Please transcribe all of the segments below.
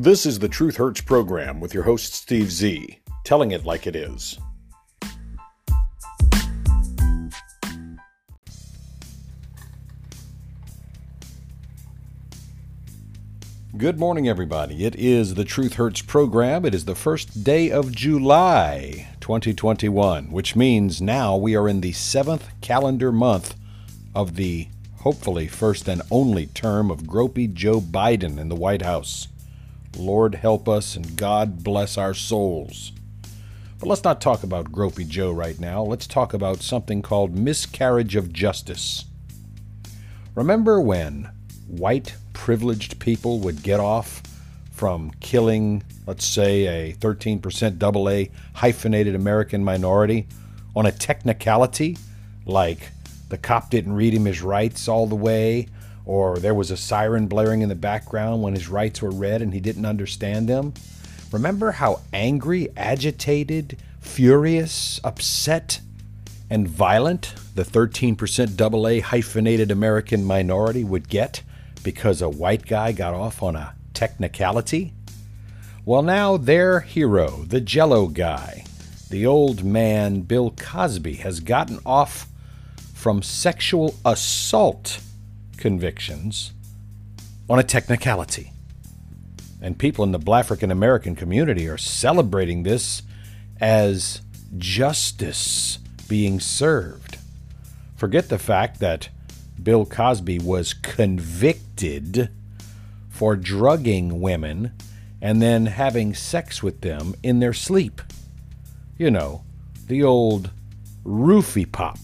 This is the Truth Hurts program with your host, Steve Z, telling it like it is. Good morning, everybody. It is the Truth Hurts program. It is the first day of July 2021, which means now we are in the seventh calendar month of the hopefully first and only term of gropey Joe Biden in the White House. Lord help us and God bless our souls. But let's not talk about gropey Joe right now. Let's talk about something called miscarriage of justice. Remember when white privileged people would get off from killing, let's say, a 13% AA hyphenated American minority on a technicality like the cop didn't read him his rights all the way, or there was a siren blaring in the background when his rights were read and he didn't understand them. Remember how angry, agitated, furious, upset, and violent the 13% AA hyphenated American minority would get because a white guy got off on a technicality? Well, now their hero, the Jello guy, the old man Bill Cosby, has gotten off from sexual assault convictions on a technicality. And people in the Black African American community are celebrating this as justice being served. Forget the fact that Bill Cosby was convicted for drugging women and then having sex with them in their sleep. You know, the old roofie pop.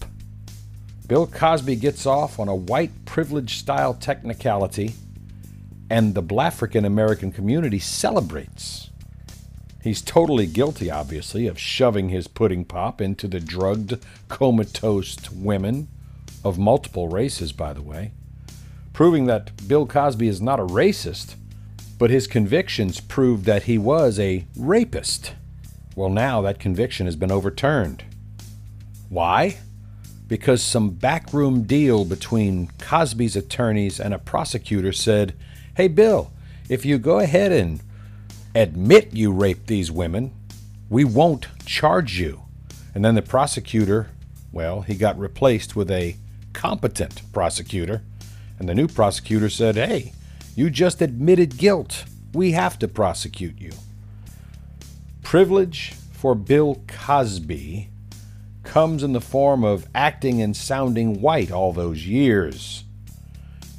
Bill Cosby gets off on a white privilege style technicality, and the African American community celebrates. He's totally guilty, obviously, of shoving his pudding pop into the drugged, comatose women of multiple races, by the way, proving that Bill Cosby is not a racist, but his convictions prove that he was a rapist. Well, now that conviction has been overturned. Why? Because some backroom deal between Cosby's attorneys and a prosecutor said, Hey, Bill, if you go ahead and admit you raped these women, we won't charge you. And then the prosecutor, well, he got replaced with a competent prosecutor. And the new prosecutor said, Hey, you just admitted guilt. We have to prosecute you. Privilege for Bill Cosby comes in the form of acting and sounding white all those years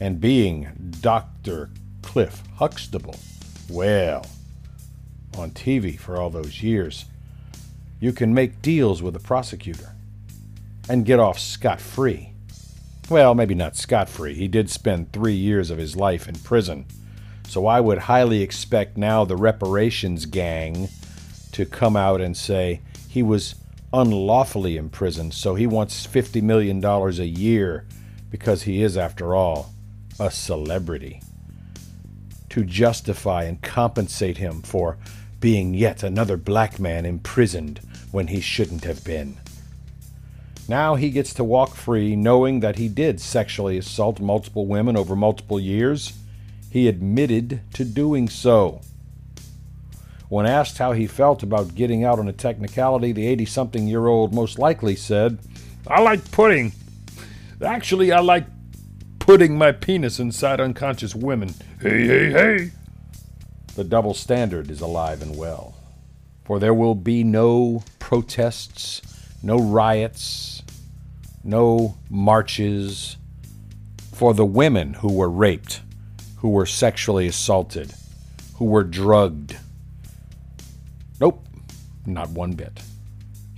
and being Dr. Cliff Huxtable. Well, on TV for all those years, you can make deals with a prosecutor and get off scot free. Well, maybe not scot free. He did spend three years of his life in prison. So I would highly expect now the reparations gang to come out and say he was unlawfully imprisoned, so he wants $50 million a year because he is, after all, a celebrity. To justify and compensate him for being yet another black man imprisoned when he shouldn't have been. Now he gets to walk free knowing that he did sexually assault multiple women over multiple years. He admitted to doing so. When asked how he felt about getting out on a technicality, the 80 something year old most likely said, I like pudding. Actually, I like putting my penis inside unconscious women. Hey, hey, hey. The double standard is alive and well. For there will be no protests, no riots, no marches for the women who were raped, who were sexually assaulted, who were drugged Nope, not one bit.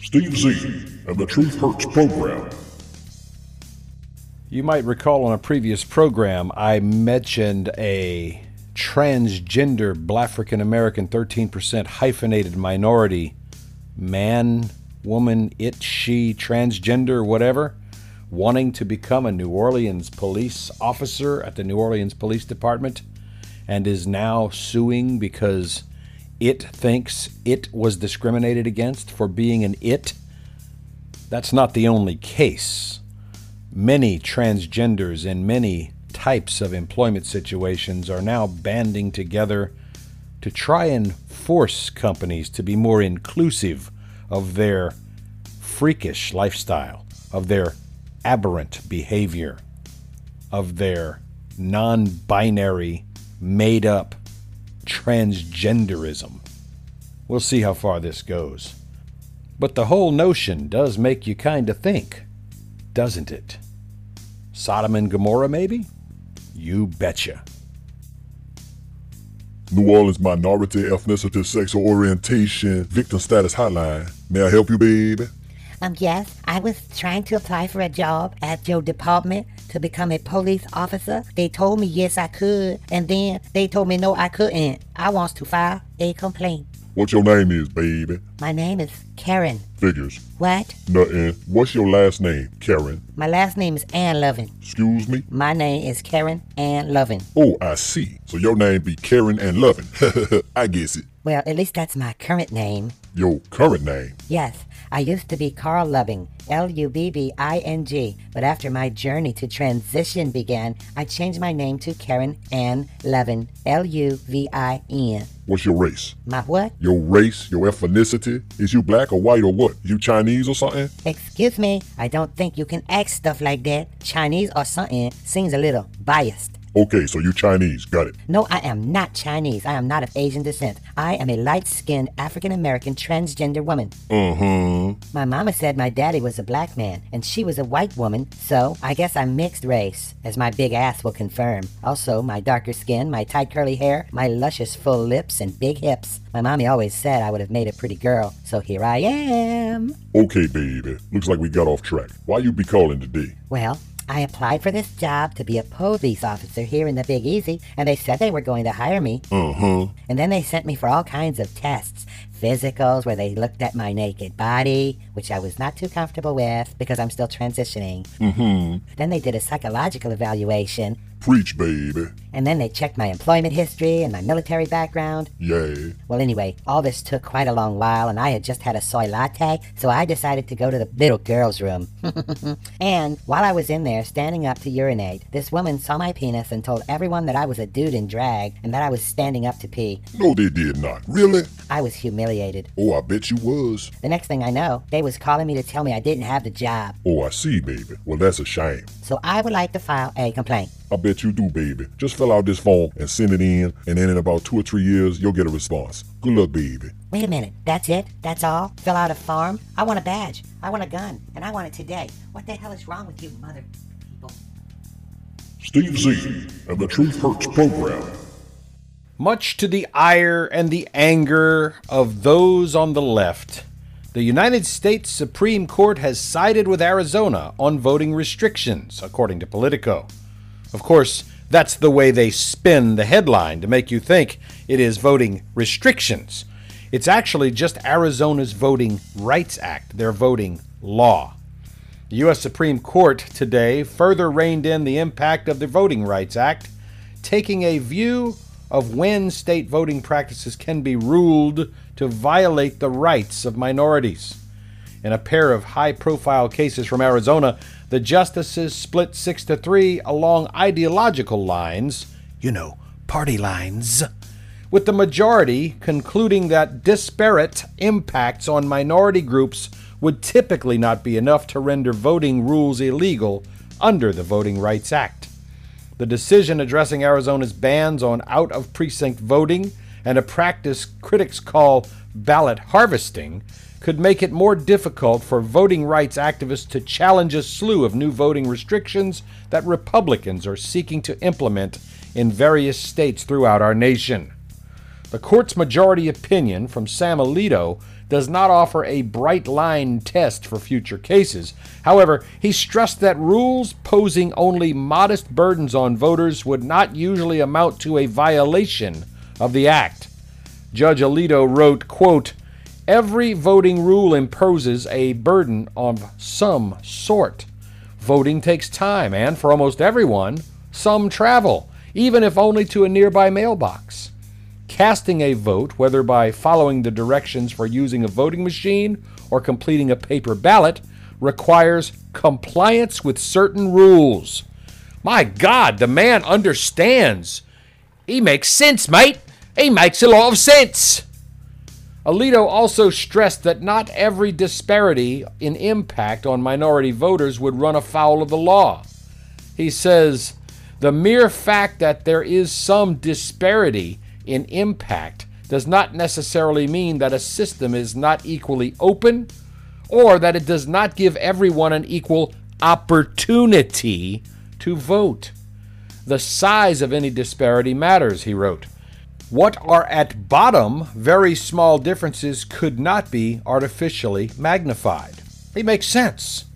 Steve Z and the Truth Hurts program. You might recall on a previous program, I mentioned a transgender black African American 13% hyphenated minority man, woman, it, she, transgender, whatever, wanting to become a New Orleans police officer at the New Orleans Police Department and is now suing because it thinks it was discriminated against for being an it, that's not the only case. Many transgenders in many types of employment situations are now banding together to try and force companies to be more inclusive of their freakish lifestyle, of their aberrant behavior, of their non binary, made up transgenderism. We'll see how far this goes. But the whole notion does make you kind of think, doesn't it? Sodom and Gomorrah, maybe? You betcha. New Orleans Minority Ethnicity Sexual Orientation Victim Status Hotline. May I help you, baby? Um, yes, I was trying to apply for a job at your department to become a police officer. They told me yes I could, and then they told me no I couldn't. I wants to file a complaint. What your name is, baby? My name is Karen. Figures. What? Nothing. What's your last name, Karen? My last name is Ann Lovin. Excuse me? My name is Karen Ann Lovin. Oh, I see. So your name be Karen and Lovin. I guess it. Well, at least that's my current name. Your current name? Yes, I used to be Carl Loving, L U B B I N G, but after my journey to transition began, I changed my name to Karen Ann Levin, L U V I N. What's your race? My what? Your race, your ethnicity? Is you black or white or what? You Chinese or something? Excuse me, I don't think you can ask stuff like that. Chinese or something seems a little biased. Okay, so you Chinese. Got it. No, I am not Chinese. I am not of Asian descent. I am a light skinned African American transgender woman. Uh huh. My mama said my daddy was a black man and she was a white woman, so I guess I'm mixed race, as my big ass will confirm. Also, my darker skin, my tight curly hair, my luscious full lips, and big hips. My mommy always said I would have made a pretty girl, so here I am. Okay, baby. Looks like we got off track. Why you be calling today? Well, I applied for this job to be a police officer here in the Big Easy, and they said they were going to hire me. Uh huh. And then they sent me for all kinds of tests. Physicals, where they looked at my naked body, which I was not too comfortable with because I'm still transitioning. Mm-hmm. Then they did a psychological evaluation, Preach, baby. and then they checked my employment history and my military background. Yay. Well, anyway, all this took quite a long while, and I had just had a soy latte, so I decided to go to the little girl's room. and while I was in there standing up to urinate, this woman saw my penis and told everyone that I was a dude in drag and that I was standing up to pee. No, they did not. Really? I was humiliated. Oh, I bet you was. The next thing I know, they was calling me to tell me I didn't have the job. Oh, I see, baby. Well, that's a shame. So I would like to file a complaint. I bet you do, baby. Just fill out this form and send it in, and then in about two or three years, you'll get a response. Good luck, baby. Wait a minute, that's it? That's all? Fill out a form? I want a badge. I want a gun. And I want it today. What the hell is wrong with you, mother people? Steve Z and the Truth Hurts program. Much to the ire and the anger of those on the left, the United States Supreme Court has sided with Arizona on voting restrictions, according to Politico. Of course, that's the way they spin the headline to make you think it is voting restrictions. It's actually just Arizona's Voting Rights Act, their voting law. The U.S. Supreme Court today further reined in the impact of the Voting Rights Act, taking a view of when state voting practices can be ruled to violate the rights of minorities. In a pair of high profile cases from Arizona, the justices split 6 to 3 along ideological lines, you know, party lines, with the majority concluding that disparate impacts on minority groups would typically not be enough to render voting rules illegal under the Voting Rights Act. The decision addressing Arizona's bans on out of precinct voting and a practice critics call ballot harvesting could make it more difficult for voting rights activists to challenge a slew of new voting restrictions that Republicans are seeking to implement in various states throughout our nation. The court's majority opinion from Sam Alito does not offer a bright line test for future cases. However, he stressed that rules posing only modest burdens on voters would not usually amount to a violation of the act. Judge Alito wrote, quote, Every voting rule imposes a burden of some sort. Voting takes time, and for almost everyone, some travel, even if only to a nearby mailbox. Casting a vote, whether by following the directions for using a voting machine or completing a paper ballot, requires compliance with certain rules. My God, the man understands. He makes sense, mate. He makes a lot of sense. Alito also stressed that not every disparity in impact on minority voters would run afoul of the law. He says the mere fact that there is some disparity in impact does not necessarily mean that a system is not equally open or that it does not give everyone an equal opportunity to vote. The size of any disparity matters, he wrote. What are at bottom very small differences could not be artificially magnified. It makes sense.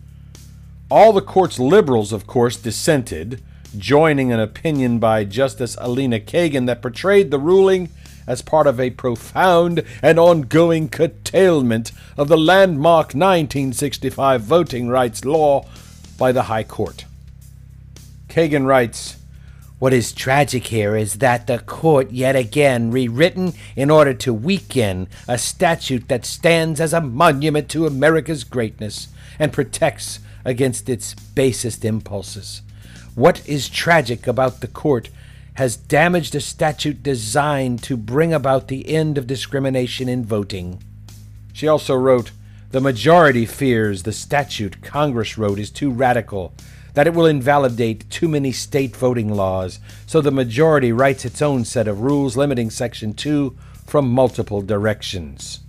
All the court's liberals, of course, dissented, joining an opinion by Justice Elena Kagan that portrayed the ruling as part of a profound and ongoing curtailment of the landmark 1965 voting rights law by the High Court. Kagan writes, what is tragic here is that the court yet again rewritten in order to weaken a statute that stands as a monument to America's greatness and protects against its basest impulses. What is tragic about the court has damaged a statute designed to bring about the end of discrimination in voting. She also wrote, The majority fears the statute Congress wrote is too radical, that it will invalidate too many state voting laws, so the majority writes its own set of rules limiting Section 2 from multiple directions.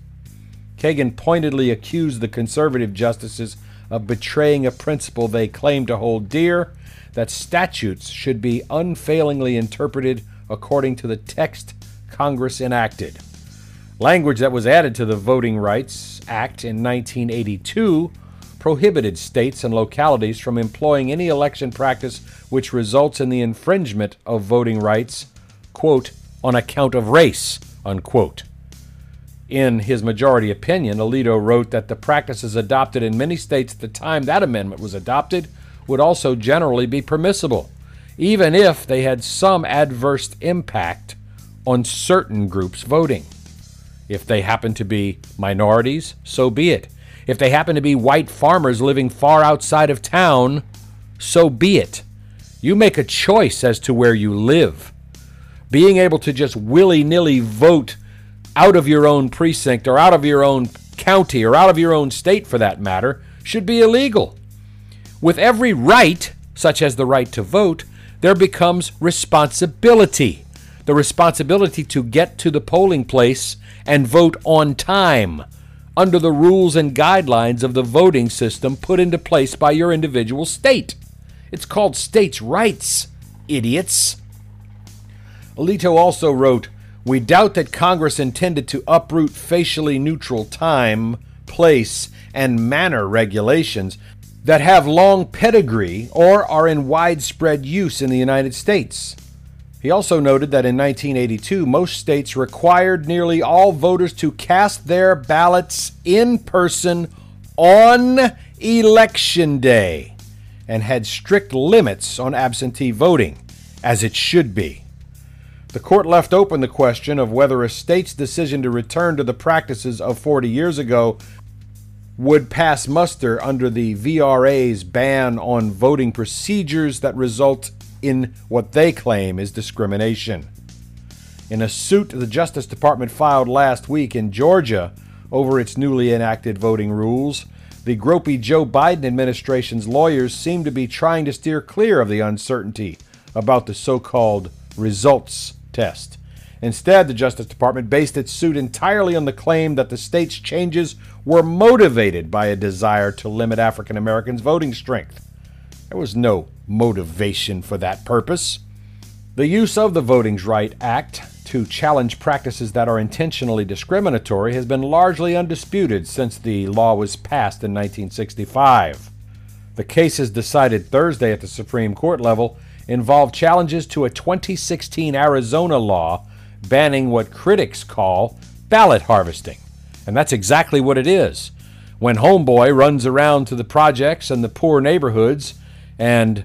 Kagan pointedly accused the conservative justices of betraying a principle they claim to hold dear that statutes should be unfailingly interpreted according to the text Congress enacted. Language that was added to the Voting Rights Act in 1982 prohibited states and localities from employing any election practice which results in the infringement of voting rights, quote, on account of race, unquote. In his majority opinion, Alito wrote that the practices adopted in many states at the time that amendment was adopted would also generally be permissible, even if they had some adverse impact on certain groups voting. If they happen to be minorities, so be it. If they happen to be white farmers living far outside of town, so be it. You make a choice as to where you live. Being able to just willy nilly vote out of your own precinct or out of your own county or out of your own state for that matter should be illegal. With every right, such as the right to vote, there becomes responsibility. The responsibility to get to the polling place and vote on time under the rules and guidelines of the voting system put into place by your individual state. It's called states' rights, idiots. Alito also wrote We doubt that Congress intended to uproot facially neutral time, place, and manner regulations that have long pedigree or are in widespread use in the United States. He also noted that in 1982, most states required nearly all voters to cast their ballots in person on Election Day and had strict limits on absentee voting, as it should be. The court left open the question of whether a state's decision to return to the practices of 40 years ago would pass muster under the VRA's ban on voting procedures that result in what they claim is discrimination. In a suit the Justice Department filed last week in Georgia over its newly enacted voting rules, the gropey Joe Biden administration's lawyers seem to be trying to steer clear of the uncertainty about the so called results test. Instead, the Justice Department based its suit entirely on the claim that the state's changes were motivated by a desire to limit African Americans' voting strength. There was no motivation for that purpose. The use of the Voting Rights Act to challenge practices that are intentionally discriminatory has been largely undisputed since the law was passed in 1965. The cases decided Thursday at the Supreme Court level involve challenges to a 2016 Arizona law banning what critics call ballot harvesting. And that's exactly what it is. When Homeboy runs around to the projects and the poor neighborhoods and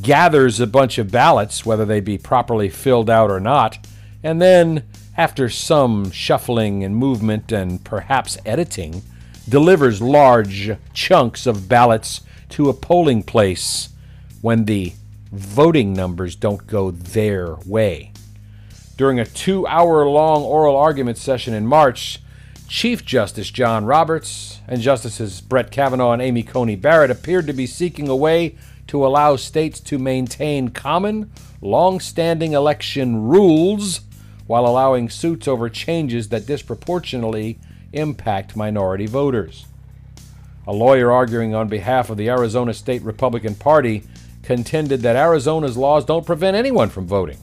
gathers a bunch of ballots, whether they be properly filled out or not, and then, after some shuffling and movement and perhaps editing, delivers large chunks of ballots to a polling place when the voting numbers don't go their way. During a two hour long oral argument session in March, Chief Justice John Roberts and Justices Brett Kavanaugh and Amy Coney Barrett appeared to be seeking a way to allow states to maintain common, long standing election rules while allowing suits over changes that disproportionately impact minority voters. A lawyer arguing on behalf of the Arizona State Republican Party contended that Arizona's laws don't prevent anyone from voting.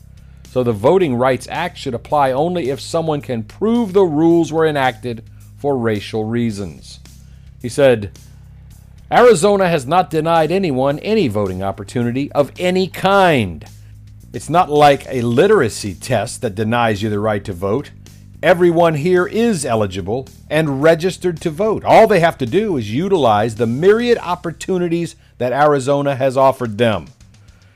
So the Voting Rights Act should apply only if someone can prove the rules were enacted for racial reasons. He said, Arizona has not denied anyone any voting opportunity of any kind. It's not like a literacy test that denies you the right to vote. Everyone here is eligible and registered to vote. All they have to do is utilize the myriad opportunities that Arizona has offered them.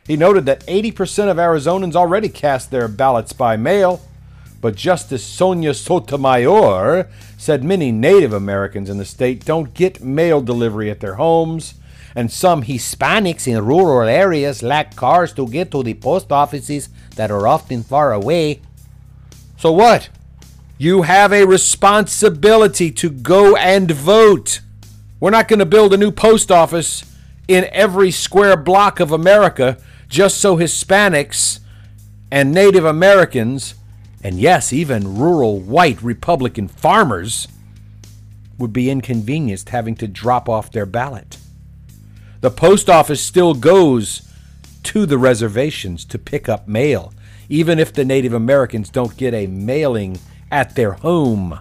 He noted that 80% of Arizonans already cast their ballots by mail, but Justice Sonia Sotomayor said many Native Americans in the state don't get mail delivery at their homes and some Hispanics in rural areas lack cars to get to the post offices that are often far away. So what? You have a responsibility to go and vote. We're not going to build a new post office in every square block of America just so Hispanics and Native Americans, and yes, even rural white Republican farmers, would be inconvenienced having to drop off their ballot. The post office still goes to the reservations to pick up mail, even if the Native Americans don't get a mailing at their home.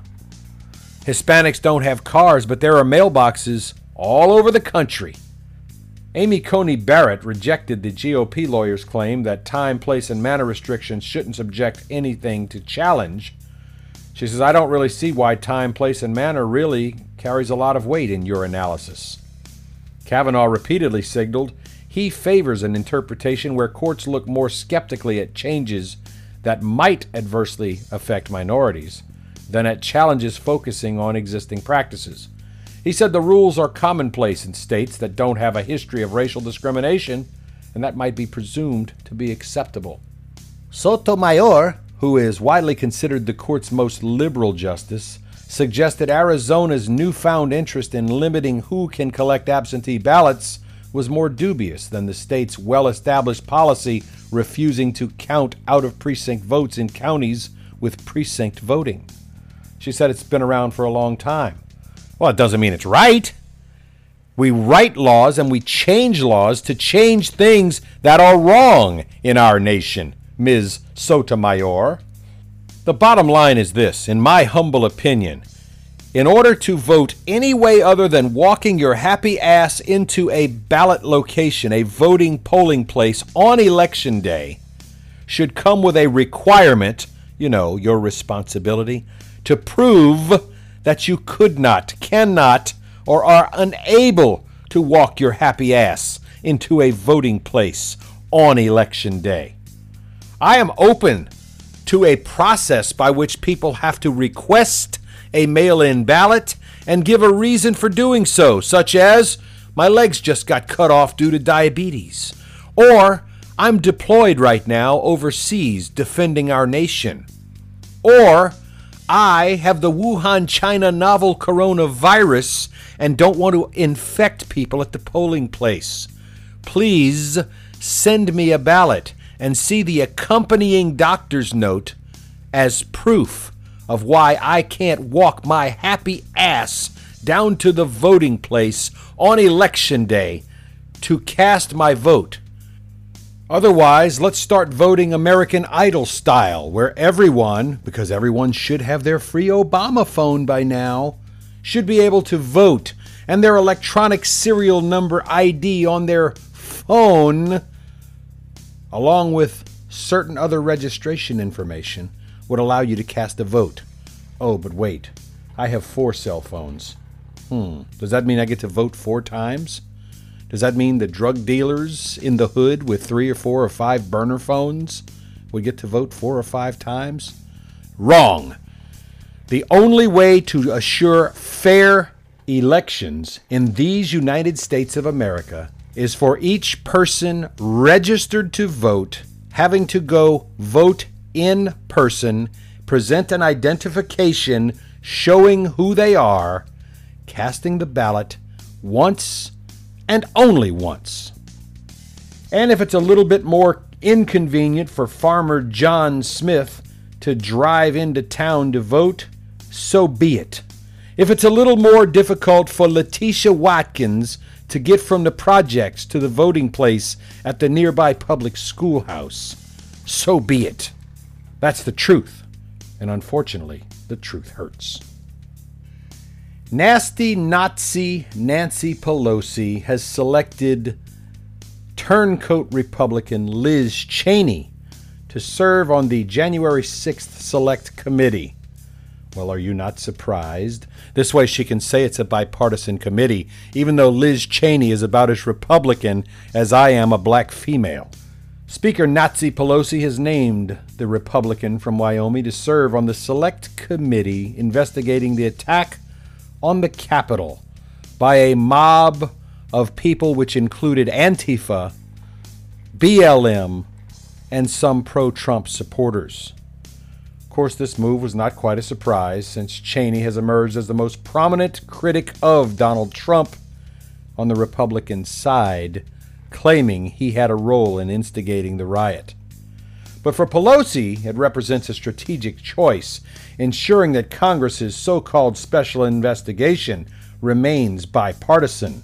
Hispanics don't have cars, but there are mailboxes all over the country. Amy Coney Barrett rejected the GOP lawyer's claim that time, place, and manner restrictions shouldn't subject anything to challenge. She says, I don't really see why time, place, and manner really carries a lot of weight in your analysis. Kavanaugh repeatedly signaled he favors an interpretation where courts look more skeptically at changes that might adversely affect minorities than at challenges focusing on existing practices. He said the rules are commonplace in states that don't have a history of racial discrimination, and that might be presumed to be acceptable. Sotomayor, who is widely considered the court's most liberal justice, suggested Arizona's newfound interest in limiting who can collect absentee ballots was more dubious than the state's well established policy refusing to count out of precinct votes in counties with precinct voting. She said it's been around for a long time. Well, it doesn't mean it's right. We write laws and we change laws to change things that are wrong in our nation, Ms. Sotomayor. The bottom line is this, in my humble opinion. In order to vote any way other than walking your happy ass into a ballot location, a voting polling place on election day, should come with a requirement, you know, your responsibility, to prove that you could not, cannot, or are unable to walk your happy ass into a voting place on election day. I am open to a process by which people have to request a mail in ballot and give a reason for doing so, such as my legs just got cut off due to diabetes, or I'm deployed right now overseas defending our nation, or I have the Wuhan, China novel coronavirus and don't want to infect people at the polling place. Please send me a ballot and see the accompanying doctor's note as proof of why I can't walk my happy ass down to the voting place on election day to cast my vote. Otherwise, let's start voting American Idol style, where everyone, because everyone should have their free Obama phone by now, should be able to vote and their electronic serial number ID on their phone, along with certain other registration information, would allow you to cast a vote. Oh, but wait. I have four cell phones. Hmm. Does that mean I get to vote four times? Does that mean the drug dealers in the hood with three or four or five burner phones would get to vote four or five times? Wrong. The only way to assure fair elections in these United States of America is for each person registered to vote having to go vote in person, present an identification showing who they are, casting the ballot once and only once. And if it's a little bit more inconvenient for Farmer John Smith to drive into town to vote, so be it. If it's a little more difficult for Letitia Watkins to get from the projects to the voting place at the nearby public schoolhouse, so be it. That's the truth. And unfortunately, the truth hurts. Nasty Nazi Nancy Pelosi has selected turncoat Republican Liz Cheney to serve on the January 6th Select Committee. Well, are you not surprised? This way she can say it's a bipartisan committee, even though Liz Cheney is about as Republican as I am a black female. Speaker Nazi Pelosi has named the Republican from Wyoming to serve on the Select Committee investigating the attack on the Capitol by a mob of people which included Antifa, BLM, and some pro Trump supporters. Of course, this move was not quite a surprise since Cheney has emerged as the most prominent critic of Donald Trump on the Republican side, claiming he had a role in instigating the riot. But for Pelosi, it represents a strategic choice, ensuring that Congress's so called special investigation remains bipartisan,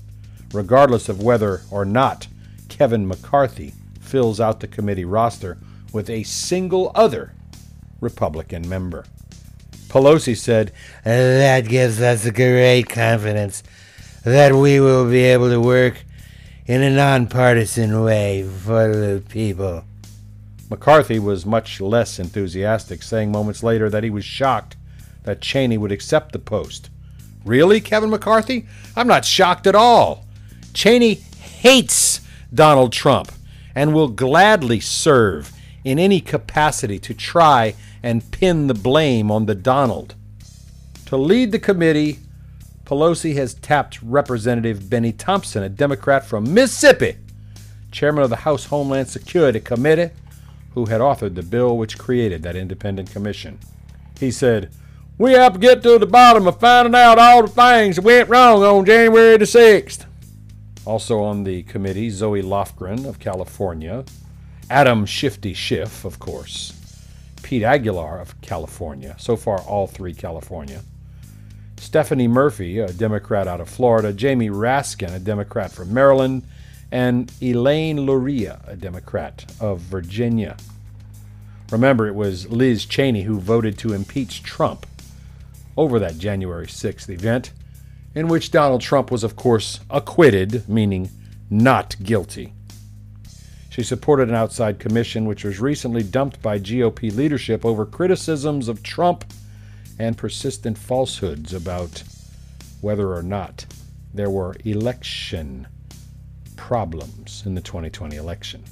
regardless of whether or not Kevin McCarthy fills out the committee roster with a single other Republican member. Pelosi said, That gives us great confidence that we will be able to work in a nonpartisan way for the people. McCarthy was much less enthusiastic, saying moments later that he was shocked that Cheney would accept the post. Really, Kevin McCarthy? I'm not shocked at all. Cheney hates Donald Trump and will gladly serve in any capacity to try and pin the blame on the Donald. To lead the committee, Pelosi has tapped Representative Bennie Thompson, a Democrat from Mississippi, chairman of the House Homeland Security Committee, who had authored the bill which created that independent commission. He said, We have to get to the bottom of finding out all the things that went wrong on January the 6th. Also on the committee, Zoe Lofgren of California, Adam Shifty Schiff, of course, Pete Aguilar of California, so far all three California, Stephanie Murphy, a Democrat out of Florida, Jamie Raskin, a Democrat from Maryland, and Elaine Luria, a Democrat of Virginia. Remember, it was Liz Cheney who voted to impeach Trump over that January 6th event, in which Donald Trump was, of course, acquitted, meaning not guilty. She supported an outside commission which was recently dumped by GOP leadership over criticisms of Trump and persistent falsehoods about whether or not there were election problems in the 2020 election.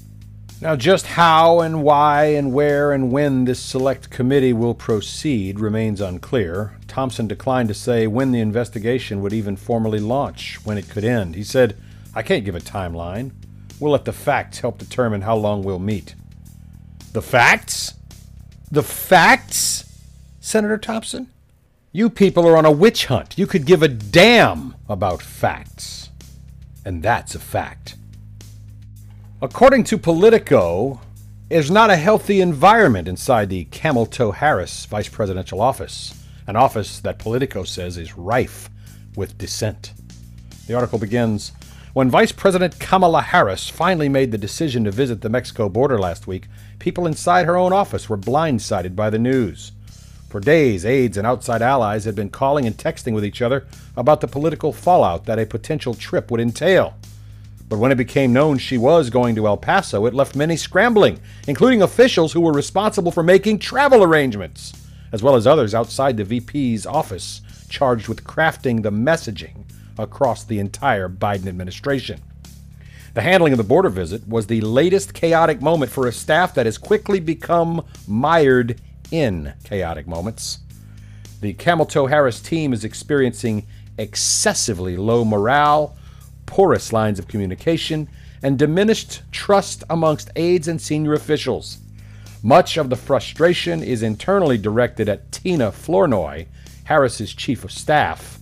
Now, just how and why and where and when this select committee will proceed remains unclear. Thompson declined to say when the investigation would even formally launch, when it could end. He said, I can't give a timeline. We'll let the facts help determine how long we'll meet. The facts? The facts? Senator Thompson? You people are on a witch hunt. You could give a damn about facts. And that's a fact. According to Politico, there's not a healthy environment inside the Camel Toe Harris vice presidential office, an office that Politico says is rife with dissent. The article begins When Vice President Kamala Harris finally made the decision to visit the Mexico border last week, people inside her own office were blindsided by the news. For days, aides and outside allies had been calling and texting with each other about the political fallout that a potential trip would entail. But when it became known she was going to El Paso, it left many scrambling, including officials who were responsible for making travel arrangements, as well as others outside the VP's office charged with crafting the messaging across the entire Biden administration. The handling of the border visit was the latest chaotic moment for a staff that has quickly become mired in chaotic moments. The Camel Toe Harris team is experiencing excessively low morale porous lines of communication, and diminished trust amongst aides and senior officials. Much of the frustration is internally directed at Tina Flournoy, Harris's chief of staff,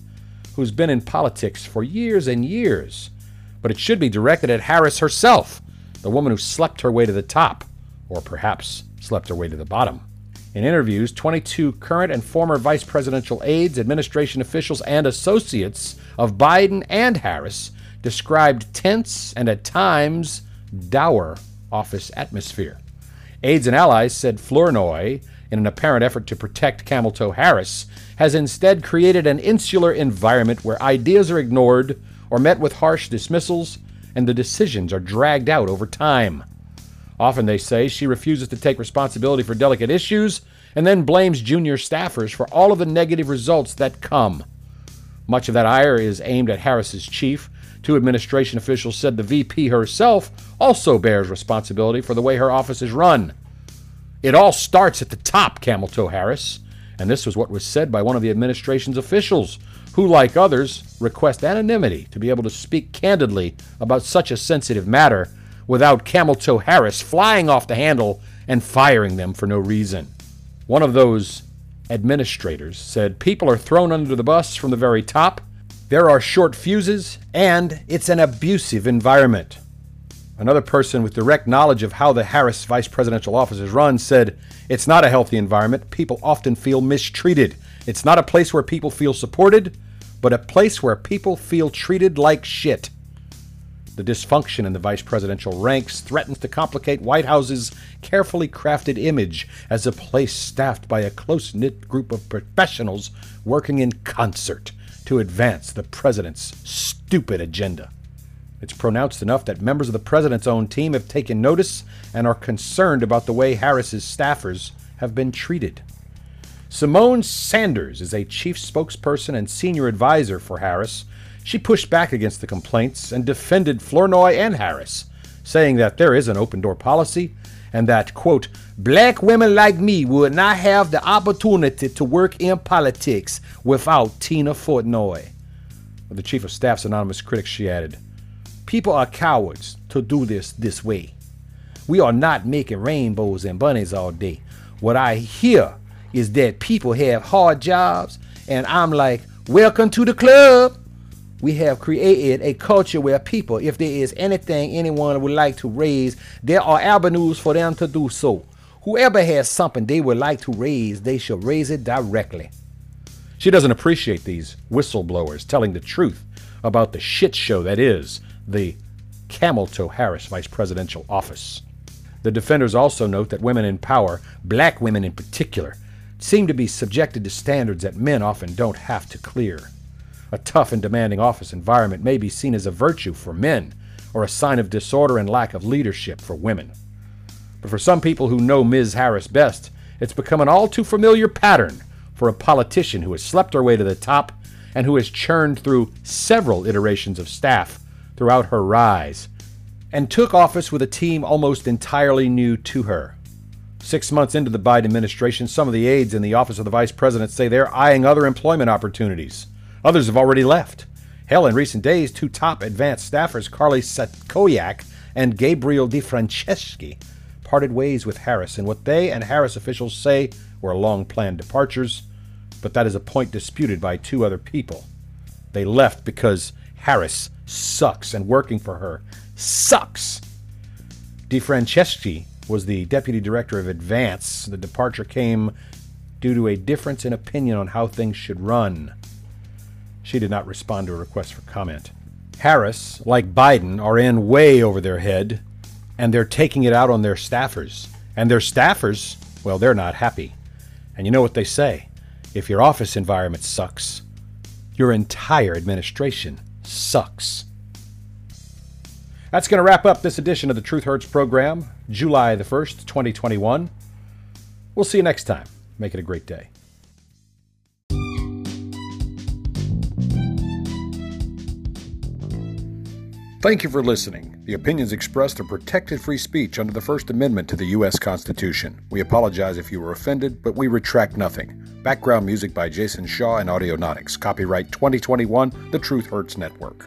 who's been in politics for years and years. But it should be directed at Harris herself, the woman who slept her way to the top, or perhaps slept her way to the bottom. In interviews, 22 current and former vice presidential aides, administration officials, and associates of Biden and Harris described tense and at times dour office atmosphere. Aides and allies said Flournoy, in an apparent effort to protect Camel Toe Harris, has instead created an insular environment where ideas are ignored or met with harsh dismissals and the decisions are dragged out over time. Often, they say, she refuses to take responsibility for delicate issues and then blames junior staffers for all of the negative results that come. Much of that ire is aimed at Harris's chief. Two administration officials said the VP herself also bears responsibility for the way her office is run. It all starts at the top, Cameltoe Harris. And this was what was said by one of the administration's officials, who, like others, request anonymity to be able to speak candidly about such a sensitive matter without Camel Toe Harris flying off the handle and firing them for no reason. One of those administrators said people are thrown under the bus from the very top, there are short fuses, and it's an abusive environment. Another person with direct knowledge of how the Harris vice presidential office is run said, It's not a healthy environment. People often feel mistreated. It's not a place where people feel supported, but a place where people feel treated like shit. The dysfunction in the vice presidential ranks threatens to complicate White House's carefully crafted image as a place staffed by a close knit group of professionals working in concert to advance the president's stupid agenda. It's pronounced enough that members of the president's own team have taken notice and are concerned about the way Harris's staffers have been treated. Symone Sanders is a chief spokesperson and senior advisor for Harris she pushed back against the complaints and defended Flournoy and Harris, saying that there is an open door policy and that, quote, black women like me would not have the opportunity to work in politics without Tina Flournoy. The Chief of Staff's anonymous critics, she added, People are cowards to do this this way. We are not making rainbows and bunnies all day. What I hear is that people have hard jobs, and I'm like, Welcome to the club we have created a culture where people, if there is anything anyone would like to raise, there are avenues for them to do so. Whoever has something they would like to raise, they shall raise it directly. She doesn't appreciate these whistleblowers telling the truth about the shit show that is the Camel Toe Harris vice presidential office. The defenders also note that women in power, black women in particular, seem to be subjected to standards that men often don't have to clear. A tough and demanding office environment may be seen as a virtue for men or a sign of disorder and lack of leadership for women. But for some people who know Ms. Harris best, it's become an all too familiar pattern for a politician who has slept her way to the top and who has churned through several iterations of staff throughout her rise and took office with a team almost entirely new to her. Six months into the Biden administration, some of the aides in the office of the vice president say they're eyeing other employment opportunities. Others have already left. Hell, in recent days, two top advanced staffers, Karly Satkowiak and Gabrielle DeFranceschi, parted ways with Harris in what they and Harris officials say were long planned departures, but that is a point disputed by two other people. They left because Harris sucks and working for her sucks. DeFranceschi was the deputy director of Advance. The departure came due to a difference in opinion on how things should run. She did not respond to a request for comment. Harris, like Biden, are in way over their head, and they're taking it out on their staffers. And their staffers, well, they're not happy. And you know what they say if your office environment sucks, your entire administration sucks. That's going to wrap up this edition of the Truth Hurts program, July the 1st, 2021. We'll see you next time. Make it a great day. Thank you for listening. The opinions expressed are protected free speech under the First Amendment to the U.S. Constitution. We apologize if you were offended, but we retract nothing. Background music by Jason Shaw and Audionautics. Copyright 2021, The Truth Hurts Network.